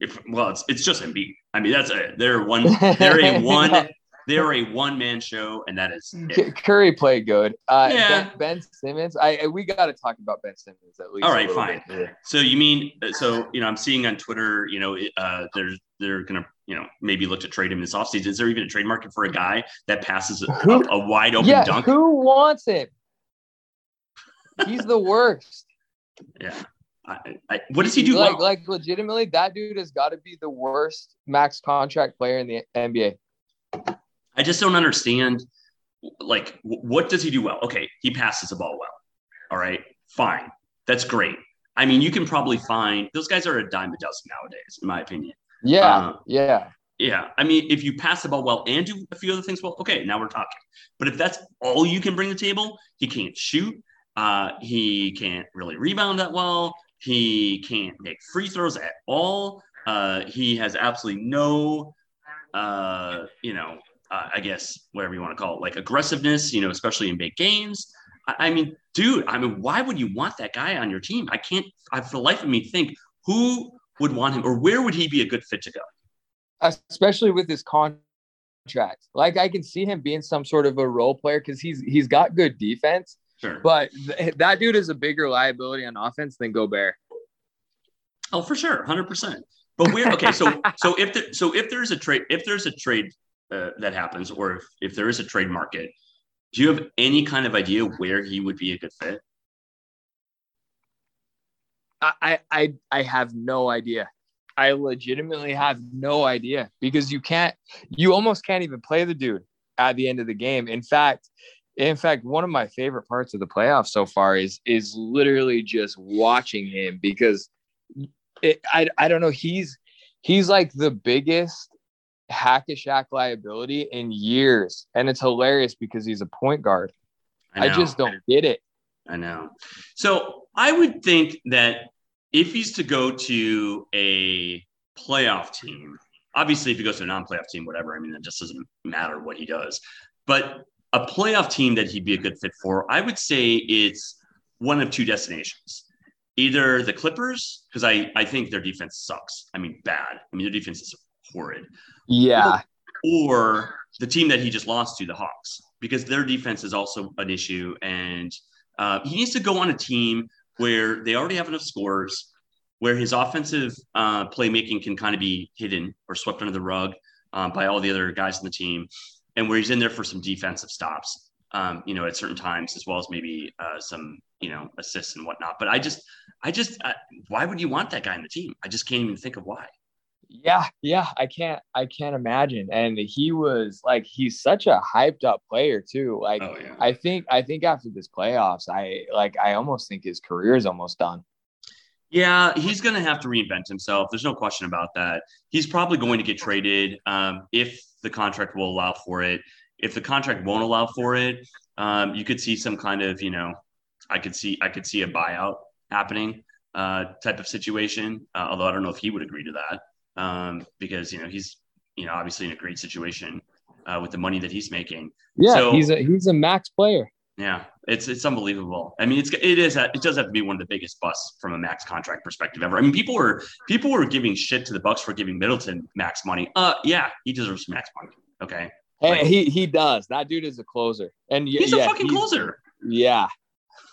If, well, it's it's just Embiid. I mean, that's a they're one they're a one they're a one man show, and that is it. Curry played good. Uh, yeah. Ben, ben Simmons, I we got to talk about Ben Simmons at least. All right, fine. So you mean so you know I'm seeing on Twitter, you know, uh, there's they're gonna you know maybe look to trade him this offseason. Is there even a trade market for a guy that passes a, who, a, a wide open yeah, dunk? Who wants him? He's the worst. yeah. I, I, what does he do? Like, well? like legitimately, that dude has got to be the worst max contract player in the NBA. I just don't understand. Like, what does he do well? Okay, he passes the ball well. All right, fine. That's great. I mean, you can probably find those guys are a dime a dozen nowadays, in my opinion. Yeah, uh, yeah, yeah. I mean, if you pass the ball well and do a few other things well, okay, now we're talking. But if that's all you can bring to the table, he can't shoot. Uh, he can't really rebound that well. He can't make free throws at all. Uh, he has absolutely no, uh, you know, uh, I guess whatever you want to call it, like aggressiveness, you know, especially in big games. I, I, mean, dude, I mean, why would you want that guy on your team? I can't, I, for the life of me, think who would want him or where would he be a good fit to go? especially with his contract. Like I can see him being some sort of a role player because he's he's got good defense. Sure. But th- that dude is a bigger liability on offense than Gobert. Oh, for sure, hundred percent. But where? Okay, so so if there, so if there's a trade if there's a trade uh, that happens, or if if there is a trade market, do you have any kind of idea where he would be a good fit? I I I have no idea. I legitimately have no idea because you can't you almost can't even play the dude at the end of the game. In fact, in fact, one of my favorite parts of the playoffs so far is is literally just watching him because it, I I don't know he's he's like the biggest hack a Shaq liability in years, and it's hilarious because he's a point guard. I, I just don't get it. I know. So I would think that if he's to go to a playoff team, obviously if he goes to a non-playoff team, whatever, I mean, it just doesn't matter what he does. But a playoff team that he'd be a good fit for, I would say it's one of two destinations. Either the Clippers, because I, I think their defense sucks. I mean, bad. I mean, their defense is horrid. Yeah. Or, or the team that he just lost to, the Hawks, because their defense is also an issue. And uh, he needs to go on a team where they already have enough scores, where his offensive uh, playmaking can kind of be hidden or swept under the rug um, by all the other guys on the team, and where he's in there for some defensive stops, um, you know, at certain times, as well as maybe uh, some, you know, assists and whatnot. But I just, I just, uh, why would you want that guy in the team? I just can't even think of why. Yeah, yeah, I can't I can't imagine. And he was like he's such a hyped up player too. Like oh, yeah. I think I think after this playoffs, I like I almost think his career is almost done. Yeah, he's going to have to reinvent himself. There's no question about that. He's probably going to get traded um, if the contract will allow for it. If the contract won't allow for it, um, you could see some kind of, you know, I could see I could see a buyout happening uh, type of situation. Uh, although I don't know if he would agree to that um, because you know he's you know obviously in a great situation uh, with the money that he's making. Yeah, so, he's a he's a max player. Yeah, it's it's unbelievable. I mean, it's it is it does have to be one of the biggest busts from a max contract perspective ever. I mean, people were people were giving shit to the Bucks for giving Middleton max money. Uh, yeah, he deserves max money. Okay. Hey, like, he he does. That dude is a closer, and he's yeah, a fucking he's, closer. Yeah.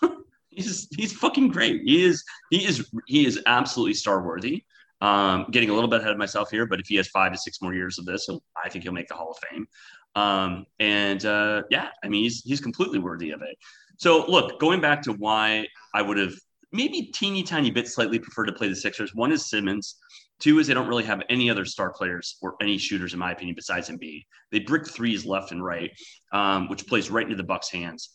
he's he's fucking great. He is he is he is absolutely star worthy. Um, getting a little bit ahead of myself here, but if he has five to six more years of this, I think he'll make the Hall of Fame. Um, and uh, yeah, I mean, he's he's completely worthy of it. So look, going back to why I would have maybe teeny tiny bit slightly prefer to play the Sixers. One is Simmons. Two is they don't really have any other star players or any shooters, in my opinion, besides Embiid. They brick threes left and right, um, which plays right into the Bucks' hands.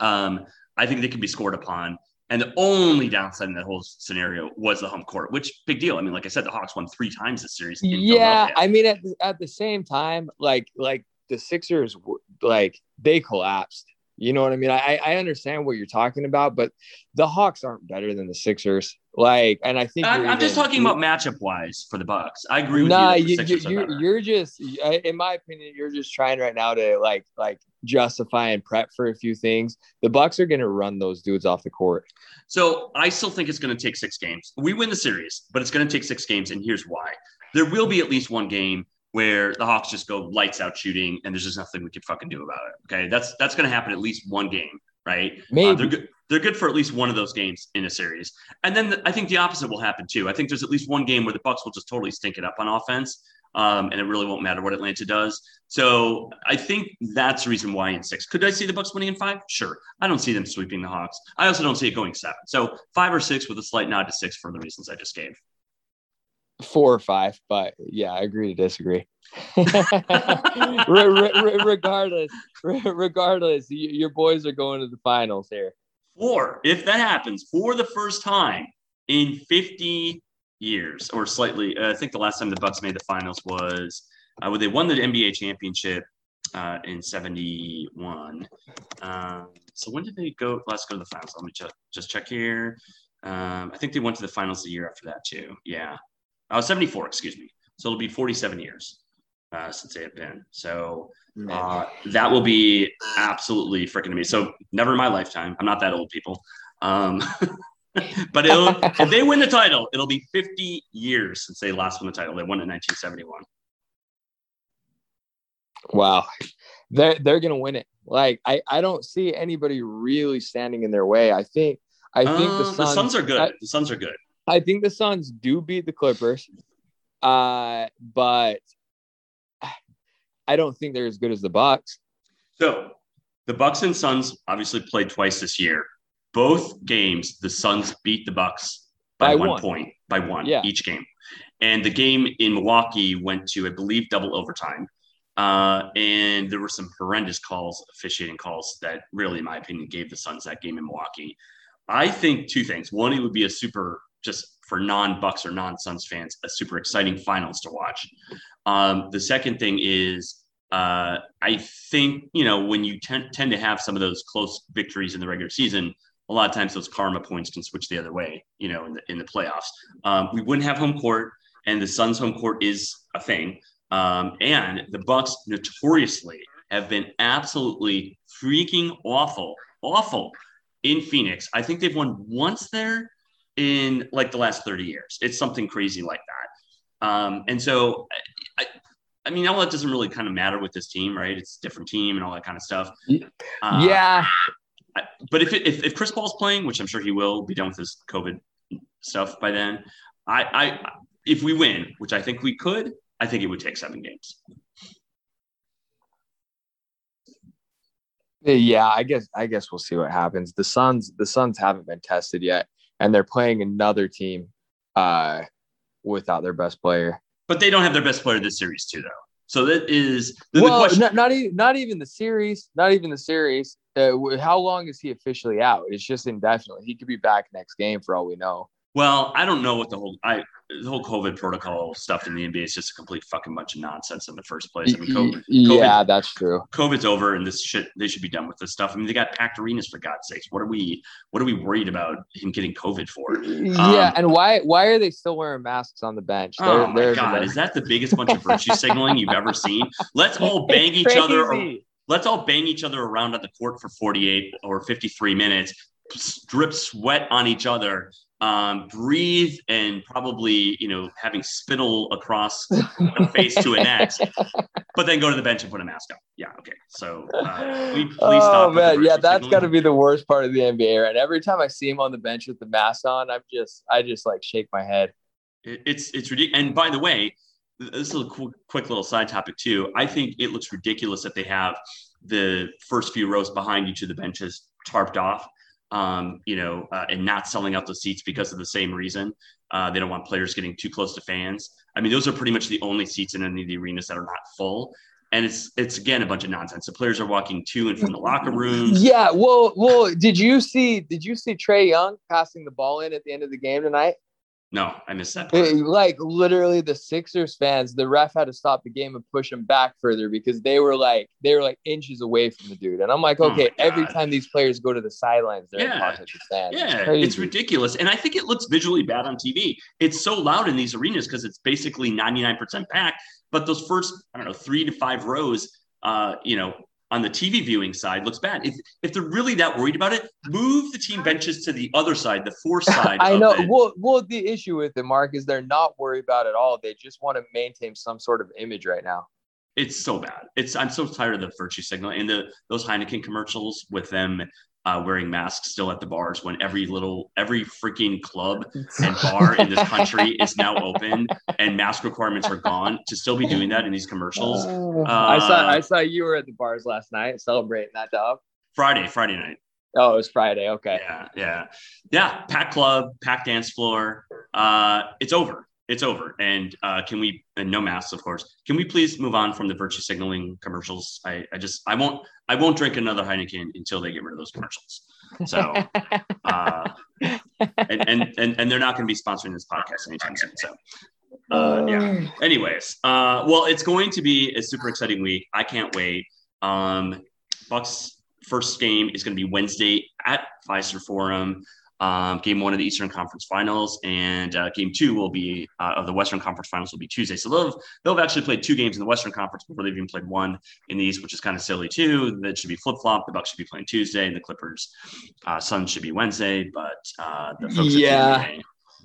Um, I think they can be scored upon. And the only downside in that whole scenario was the home court, which big deal. I mean, like I said, the Hawks won three times this series. Yeah, I mean, at, at the same time, like like the Sixers, like they collapsed. You know what I mean? I I understand what you're talking about, but the Hawks aren't better than the Sixers. Like, and I think I'm, I'm just talking about matchup wise for the Bucks. I agree with nah, you. Nah, you, you're, you're just, in my opinion, you're just trying right now to like like justify and prep for a few things. The Bucks are going to run those dudes off the court. So I still think it's going to take six games. We win the series, but it's going to take six games, and here's why: there will be at least one game where the Hawks just go lights out shooting, and there's just nothing we can fucking do about it. Okay, that's that's going to happen at least one game, right? Maybe uh, they're good. They're good for at least one of those games in a series, and then the, I think the opposite will happen too. I think there's at least one game where the Bucks will just totally stink it up on offense, um, and it really won't matter what Atlanta does. So I think that's the reason why in six. Could I see the Bucks winning in five? Sure. I don't see them sweeping the Hawks. I also don't see it going seven. So five or six with a slight nod to six for the reasons I just gave. Four or five, but yeah, I agree to disagree. regardless, regardless, your boys are going to the finals here. Four, if that happens, for the first time in 50 years or slightly. Uh, I think the last time the Bucks made the finals was uh, when they won the NBA championship uh, in '71. Um, so when did they go last go to the finals? Let me just just check here. Um, I think they went to the finals the year after that too. Yeah, oh, 74, excuse me. So it'll be 47 years uh, since they have been. So uh, that will be absolutely freaking amazing. So never in my lifetime. I'm not that old, people. Um, but it'll, if they win the title, it'll be 50 years since they last won the title. They won in 1971. Wow, they're they're gonna win it. Like I I don't see anybody really standing in their way. I think I think uh, the, Suns, the Suns are good. I, the Suns are good. I think the Suns do beat the Clippers, uh, but I don't think they're as good as the Bucks. So the Bucks and Suns obviously played twice this year. Both games, the Suns beat the Bucks by, by one, one point, by one yeah. each game. And the game in Milwaukee went to, I believe, double overtime. Uh, and there were some horrendous calls, officiating calls that really, in my opinion, gave the Suns that game in Milwaukee. I think two things. One, it would be a super, just for non Bucks or non Suns fans, a super exciting finals to watch. Um, the second thing is, uh, I think, you know, when you tend to have some of those close victories in the regular season, a lot of times those karma points can switch the other way, you know, in the, in the playoffs. Um, we wouldn't have home court, and the Suns' home court is a thing. Um, and the Bucks notoriously have been absolutely freaking awful, awful in Phoenix. I think they've won once there in like the last 30 years. It's something crazy like that. Um, and so I, I mean, all that doesn't really kind of matter with this team, right? It's a different team and all that kind of stuff. Uh, yeah. But if, it, if, if Chris Paul's playing, which I'm sure he will be done with his COVID stuff by then, I, I, if we win, which I think we could, I think it would take seven games. Yeah, I guess I guess we'll see what happens. The Suns the Suns haven't been tested yet, and they're playing another team uh, without their best player. But they don't have their best player this series too, though. So that is the, well, the question. Not, not even not even the series, not even the series. Uh, how long is he officially out? It's just indefinitely. He could be back next game for all we know. Well, I don't know what the whole I the whole COVID protocol stuff in the NBA is just a complete fucking bunch of nonsense in the first place. I mean, COVID, yeah, COVID, that's true. COVID's over, and this shit they should be done with this stuff. I mean, they got packed arenas for God's sakes. What are we What are we worried about him getting COVID for? Yeah, um, and why Why are they still wearing masks on the bench? oh my god, is that the biggest bunch of virtue signaling you've ever seen? Let's all bang each other. Or, let's all bang each other around at the court for 48 or 53 minutes drip sweat on each other um, breathe and probably you know having spittle across the face to an X, but then go to the bench and put a mask on. Yeah, okay. So uh, please, please oh man, yeah, that's got to be the worst part of the NBA. Right, every time I see him on the bench with the mask on, I'm just I just like shake my head. It, it's it's ridiculous. And by the way, this is a quick, quick little side topic too. I think it looks ridiculous that they have the first few rows behind each of the benches tarped off um, you know, uh, and not selling out the seats because of the same reason. Uh, they don't want players getting too close to fans. I mean, those are pretty much the only seats in any of the arenas that are not full. And it's it's again a bunch of nonsense. The players are walking to and from the locker rooms. Yeah. Well, well, did you see did you see Trae Young passing the ball in at the end of the game tonight? No, I missed that. Like literally, the Sixers fans, the ref had to stop the game and push him back further because they were like they were like inches away from the dude. And I'm like, oh okay, oh every time these players go to the sidelines, they're yeah. in contact with fans. Yeah, it's, it's, ridiculous, and I think it looks visually bad on TV. It's so loud in these arenas because it's basically 99% packed. But those first, I don't know, three to five rows, uh, you know, on the TV viewing side looks bad. If if they're really that worried about it, move the team benches to the other side, the four side. I know. Well, well, the issue with it, Mark, is they're not worried about it all. They just want to maintain some sort of image right now. It's so bad. It's I'm so tired of the virtue signal and the those Heineken commercials with them uh, wearing masks still at the bars when every little every freaking club and bar in this country is now open and mask requirements are gone to still be doing that in these commercials. Uh, i saw i saw you were at the bars last night celebrating that dog. Friday friday night. Oh it was friday. Okay. Yeah yeah. Yeah pack club pack dance floor. Uh it's over it's over. And uh, can we, and no masks, of course, can we please move on from the virtue signaling commercials? I, I just, I won't, I won't drink another Heineken until they get rid of those commercials. So, uh, and, and, and, and they're not going to be sponsoring this podcast anytime soon. So, uh, yeah. Anyways, uh, well, it's going to be a super exciting week. I can't wait. Um, Bucks first game is going to be Wednesday at Fiserv Forum. Um, game one of the Eastern Conference Finals, and uh, game two will be uh, of the Western Conference Finals will be Tuesday. So they'll have, they'll have actually played two games in the Western Conference before they've even played one in the East, which is kind of silly too. That should be flip flop. The Bucks should be playing Tuesday, and the Clippers, uh, Suns should be Wednesday. But uh, the folks yeah.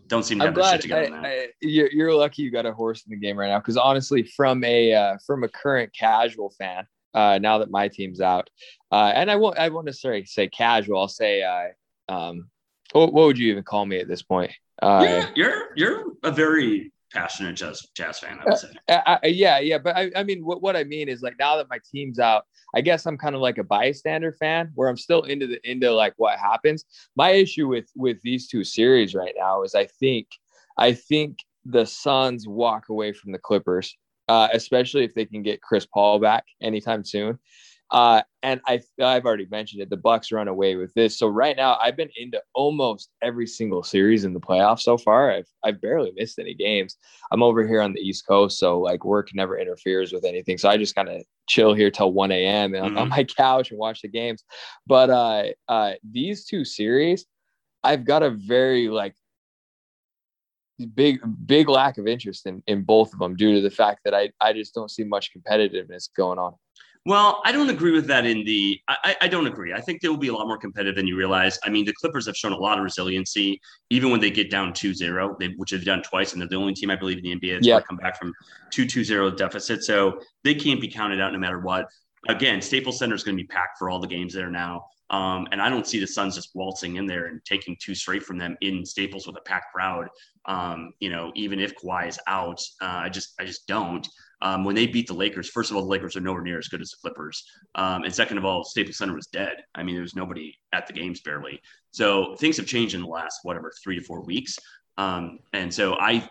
don't seem to have I'm shit together. I, I, you're, you're lucky you got a horse in the game right now. Because honestly, from a uh, from a current casual fan, uh, now that my team's out, uh, and I won't I won't necessarily say casual. I'll say uh, um, what, what would you even call me at this point? Uh, yeah, you're you're a very passionate jazz jazz fan. I would say. Uh, I, yeah, yeah, but I, I mean, what, what I mean is like now that my team's out, I guess I'm kind of like a bystander fan, where I'm still into the into like what happens. My issue with with these two series right now is I think I think the Suns walk away from the Clippers, uh, especially if they can get Chris Paul back anytime soon. Uh, and I, I've already mentioned it. The Bucks run away with this. So right now, I've been into almost every single series in the playoffs so far. I've I've barely missed any games. I'm over here on the East Coast, so like work never interferes with anything. So I just kind of chill here till 1 a.m. Mm-hmm. on my couch and watch the games. But uh, uh, these two series, I've got a very like big big lack of interest in in both of them due to the fact that I I just don't see much competitiveness going on. Well, I don't agree with that. In the, I, I don't agree. I think they will be a lot more competitive than you realize. I mean, the Clippers have shown a lot of resiliency, even when they get down 2-0, they, which they've done twice, and they're the only team I believe in the NBA that's yep. come back from 2-2-0 deficit. So they can't be counted out no matter what. Again, Staples Center is going to be packed for all the games there now. Um, and I don't see the Suns just waltzing in there and taking two straight from them in Staples with a packed crowd. Um, you know, even if Kawhi is out, uh, I just I just don't. Um, when they beat the Lakers, first of all, the Lakers are nowhere near as good as the Clippers. Um, and second of all, Staples Center was dead. I mean, there was nobody at the games barely. So things have changed in the last, whatever, three to four weeks. Um, and so I,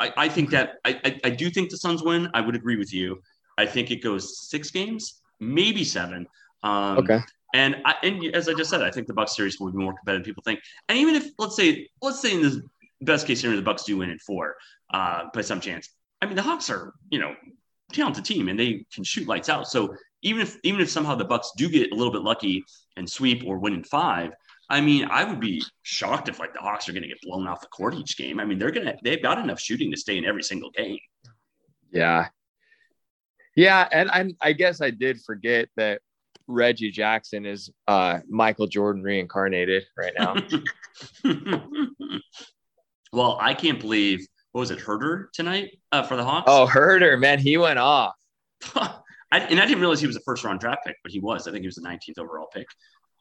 I, I think that I, I, I, do think the Suns win. I would agree with you. I think it goes six games, maybe seven. Um, okay. And I, and as I just said, I think the Bucks series will be more competitive. Than people think, and even if let's say, let's say in the best case scenario, the Bucks do win in four uh, by some chance. I mean, the Hawks are, you know, talented team and they can shoot lights out. So even if even if somehow the Bucks do get a little bit lucky and sweep or win in five, I mean, I would be shocked if like the Hawks are going to get blown off the court each game. I mean, they're gonna they've got enough shooting to stay in every single game. Yeah, yeah, and I I guess I did forget that Reggie Jackson is uh, Michael Jordan reincarnated right now. well, I can't believe what was it, Huerter tonight uh, for the Hawks? Oh, Huerter, man, he went off. I, and I didn't realize he was a first round draft pick, but he was. I think he was the 19th overall pick.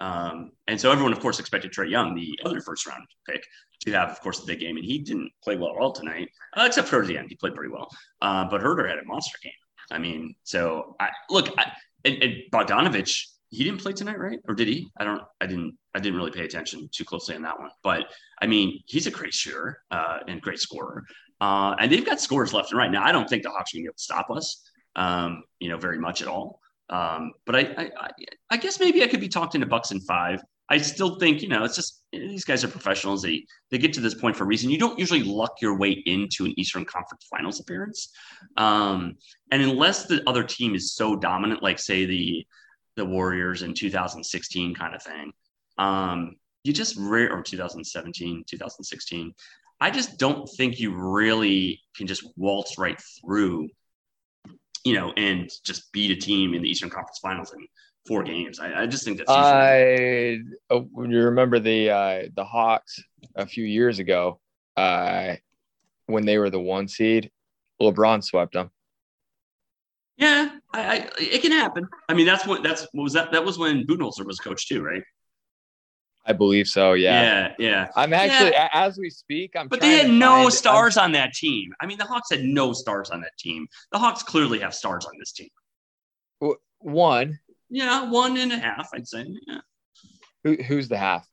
Um, and so everyone, of course, expected Trae Young, the other first round pick, to have, of course, the big game. And he didn't play well at all tonight, uh, except for the end. He played pretty well. Uh, but Huerter had a monster game. I mean, so I, look, I, and, and Bogdanovich, he didn't play tonight, right? Or did he? I don't. I didn't. I didn't really pay attention too closely on that one. But I mean, he's a great shooter uh, and great scorer. Uh, and they've got scores left and right. Now, I don't think the Hawks are going to be able to stop us, um, you know, very much at all. Um, but I, I, I, guess maybe I could be talked into Bucks in five. I still think, you know, it's just these guys are professionals. They they get to this point for a reason. You don't usually luck your way into an Eastern Conference Finals appearance, um, and unless the other team is so dominant, like say the the Warriors in 2016 kind of thing, um, you just rare or 2017, 2016. I just don't think you really can just waltz right through, you know, and just beat a team in the Eastern Conference Finals in four games. I, I just think that's. I uh, you remember the uh, the Hawks a few years ago uh, when they were the one seed, LeBron swept them. Yeah, I, I, it can happen. I mean, that's what that's what was that that was when Budenholzer was coach too, right? I believe so. Yeah. Yeah. Yeah. I'm actually, yeah. as we speak, I'm. But they had no find, stars I'm, on that team. I mean, the Hawks had no stars on that team. The Hawks clearly have stars on this team. One. Yeah, one and a half, I'd say. Yeah. Who, who's the half?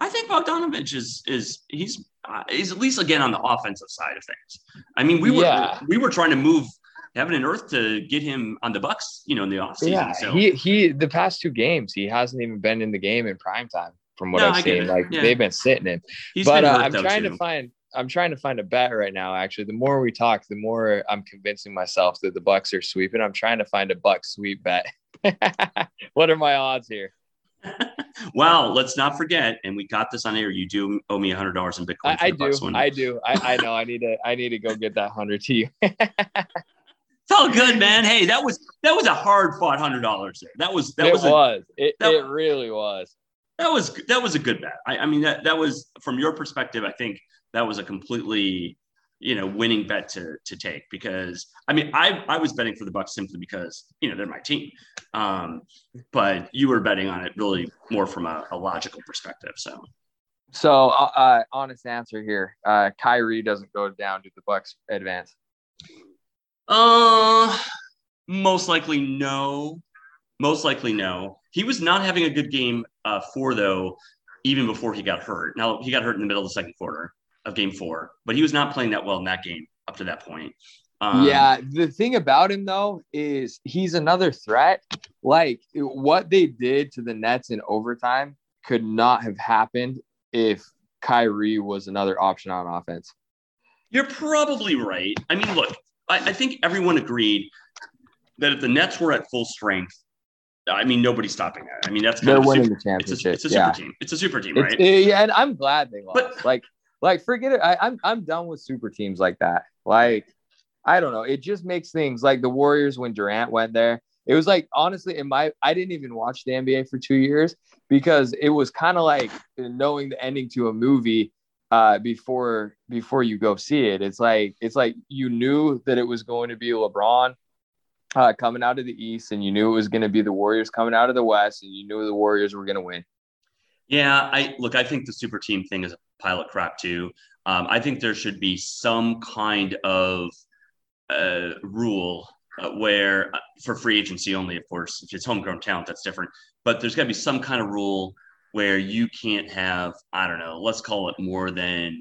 I think Bogdanovich is is he's uh, he's at least again on the offensive side of things. I mean, we were yeah. we were trying to move heaven and earth to get him on the Bucks, you know, in the offseason. Yeah, so. he he the past two games he hasn't even been in the game in prime time from what no, I've seen. Like yeah. they've been sitting in. He's but uh, I'm trying too. to find I'm trying to find a bet right now. Actually, the more we talk, the more I'm convincing myself that the Bucks are sweeping. I'm trying to find a Buck sweep bet. what are my odds here? well, let's not forget, and we got this on air. You do owe me a hundred dollars in Bitcoin. I, I do. I do. I, I know. I need to. I need to go get that hundred to you. it's all good, man. Hey, that was that was a hard fought hundred dollars there. That was that it was. A. It, that, it really was that was that was a good bet. I, I, mean that that was from your perspective. I think that was a completely you know winning bet to to take because I mean I I was betting for the Bucks simply because you know they're my team, um, but you were betting on it really more from a, a logical perspective. So, so uh, uh honest answer here, uh, Kyrie doesn't go down. to the Bucks advance? Uh, most likely no. Most likely no. He was not having a good game uh, four though, even before he got hurt. Now he got hurt in the middle of the second quarter of game four, but he was not playing that well in that game up to that point. Um, yeah, the thing about him though is he's another threat. Like what they did to the Nets in overtime could not have happened if Kyrie was another option on offense. You're probably right. I mean, look, I, I think everyone agreed that if the Nets were at full strength, I mean, nobody's stopping that. I mean, that's they're winning super, the championship. It's a, it's a yeah. super team. It's a super team, right? It, yeah, and I'm glad they lost. But, like, like forget it. I, I'm I'm done with super teams like that. Like, I don't know. It just makes things like the Warriors when Durant went there. It was like honestly, in my I didn't even watch the NBA for two years because it was kind of like knowing the ending to a movie uh, before before you go see it. It's like it's like you knew that it was going to be LeBron uh, coming out of the East, and you knew it was going to be the Warriors coming out of the West, and you knew the Warriors were going to win. Yeah, I look. I think the super team thing is a pile of crap too. Um, I think there should be some kind of uh, rule uh, where, uh, for free agency only, of course, if it's homegrown talent, that's different. But there's got to be some kind of rule where you can't have, I don't know, let's call it more than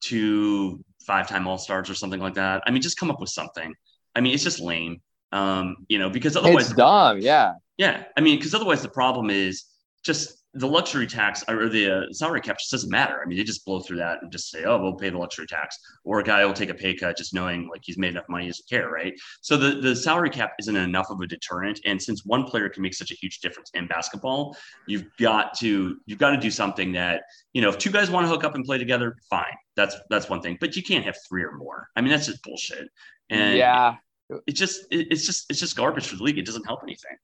two five-time All Stars or something like that. I mean, just come up with something. I mean, it's just lame. Um, you know, because otherwise, it's dumb. Yeah. Yeah. I mean, because otherwise, the problem is just the luxury tax or the uh, salary cap just doesn't matter. I mean, they just blow through that and just say, "Oh, we'll pay the luxury tax," or a guy will take a pay cut just knowing like he's made enough money, he doesn't care, right? So the the salary cap isn't enough of a deterrent, and since one player can make such a huge difference in basketball, you've got to you've got to do something that you know if two guys want to hook up and play together, fine, that's that's one thing, but you can't have three or more. I mean, that's just bullshit. And yeah, it just it's just it's just garbage for the league. It doesn't help anything.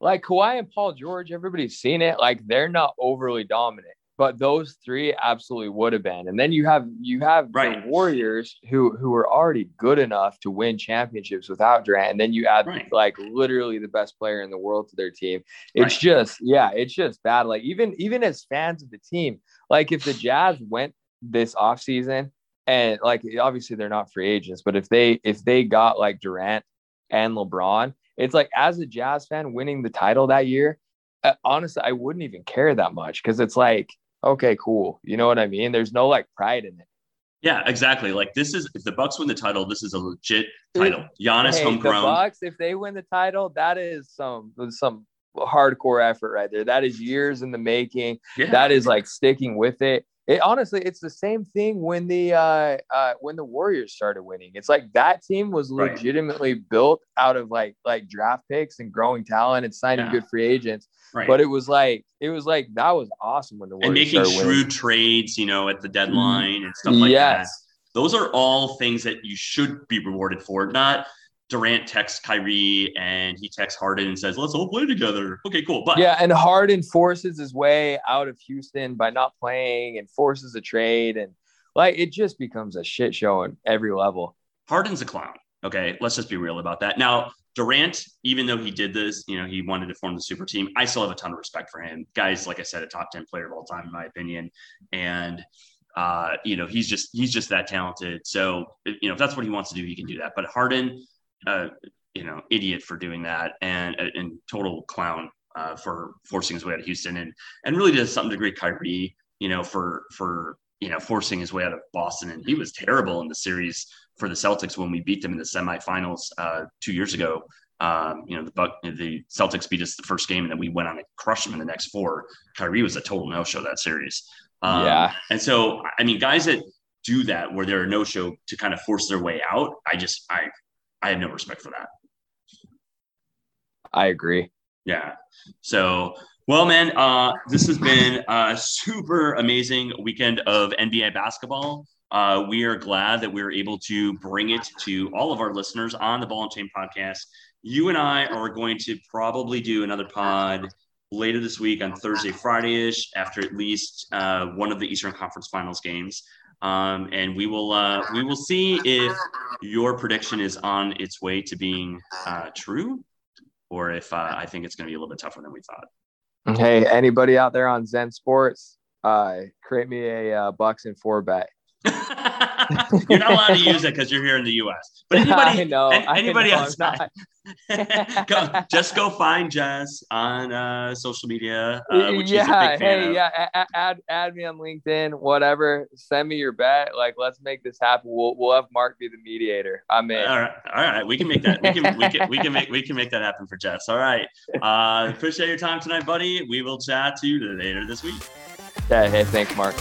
Like Kawhi and Paul George, everybody's seen it. Like they're not overly dominant, but those three absolutely would have been. And then you have you have right. the Warriors who who are already good enough to win championships without Durant, and then you add right. like literally the best player in the world to their team. It's right. just yeah, it's just bad. Like even even as fans of the team, like if the Jazz went this offseason and like obviously they're not free agents, but if they if they got like Durant and LeBron, it's like as a Jazz fan winning the title that year, uh, honestly, I wouldn't even care that much because it's like okay, cool. You know what I mean? There's no like pride in it. Yeah, exactly. Like this is if the Bucks win the title, this is a legit title. Giannis hey, homegrown. The Bucks, if they win the title, that is some some hardcore effort right there. That is years in the making. Yeah. That is like sticking with it. It honestly, it's the same thing when the uh, uh, when the Warriors started winning. It's like that team was legitimately right. built out of like like draft picks and growing talent and signing yeah. good free agents. Right. But it was like it was like that was awesome when the Warriors and making shrewd winning. trades, you know, at the deadline and stuff like yes. that. Those are all things that you should be rewarded for, not Durant texts Kyrie and he texts Harden and says, "Let's all play together." Okay, cool. But yeah, and Harden forces his way out of Houston by not playing and forces a trade, and like it just becomes a shit show on every level. Harden's a clown. Okay, let's just be real about that. Now, Durant, even though he did this, you know, he wanted to form the super team. I still have a ton of respect for him. Guys, like I said, a top ten player of all time, in my opinion, and uh, you know, he's just he's just that talented. So, you know, if that's what he wants to do, he can do that. But Harden uh, you know, idiot for doing that and and total clown uh, for forcing his way out of Houston and and really to some degree Kyrie, you know, for for you know forcing his way out of Boston and he was terrible in the series for the Celtics when we beat them in the semifinals uh, two years ago. Um, you know, the Buck, the Celtics beat us the first game, and then we went on and crushed them in the next four. Kyrie was a total no show that series. Um, yeah, and so I mean, guys that do that where they're a no show to kind of force their way out, I just I I have no respect for that. I agree. Yeah. So, well, man, uh, this has been a super amazing weekend of NBA basketball. Uh, we are glad that we are able to bring it to all of our listeners on the Ball and Chain podcast. You and I are going to probably do another pod later this week on Thursday, Friday ish, after at least uh, one of the Eastern Conference Finals games. Um, and we will uh, we will see if your prediction is on its way to being uh, true, or if uh, I think it's going to be a little bit tougher than we thought. Hey, anybody out there on Zen Sports, uh, create me a uh, Bucks and four bet. you're not allowed to use it because you're here in the U.S. But anybody, I know, anybody else, go, just go find Jess on uh, social media. Uh, yeah, hey, yeah, add add me on LinkedIn, whatever. Send me your bet. Like, let's make this happen. We'll we'll have Mark be the mediator. I'm in. All right, all right. We can make that. We can we can we can make we can make that happen for Jess. All right. Uh, appreciate your time tonight, buddy. We will chat to you later this week. Yeah. Hey, thanks, Mark.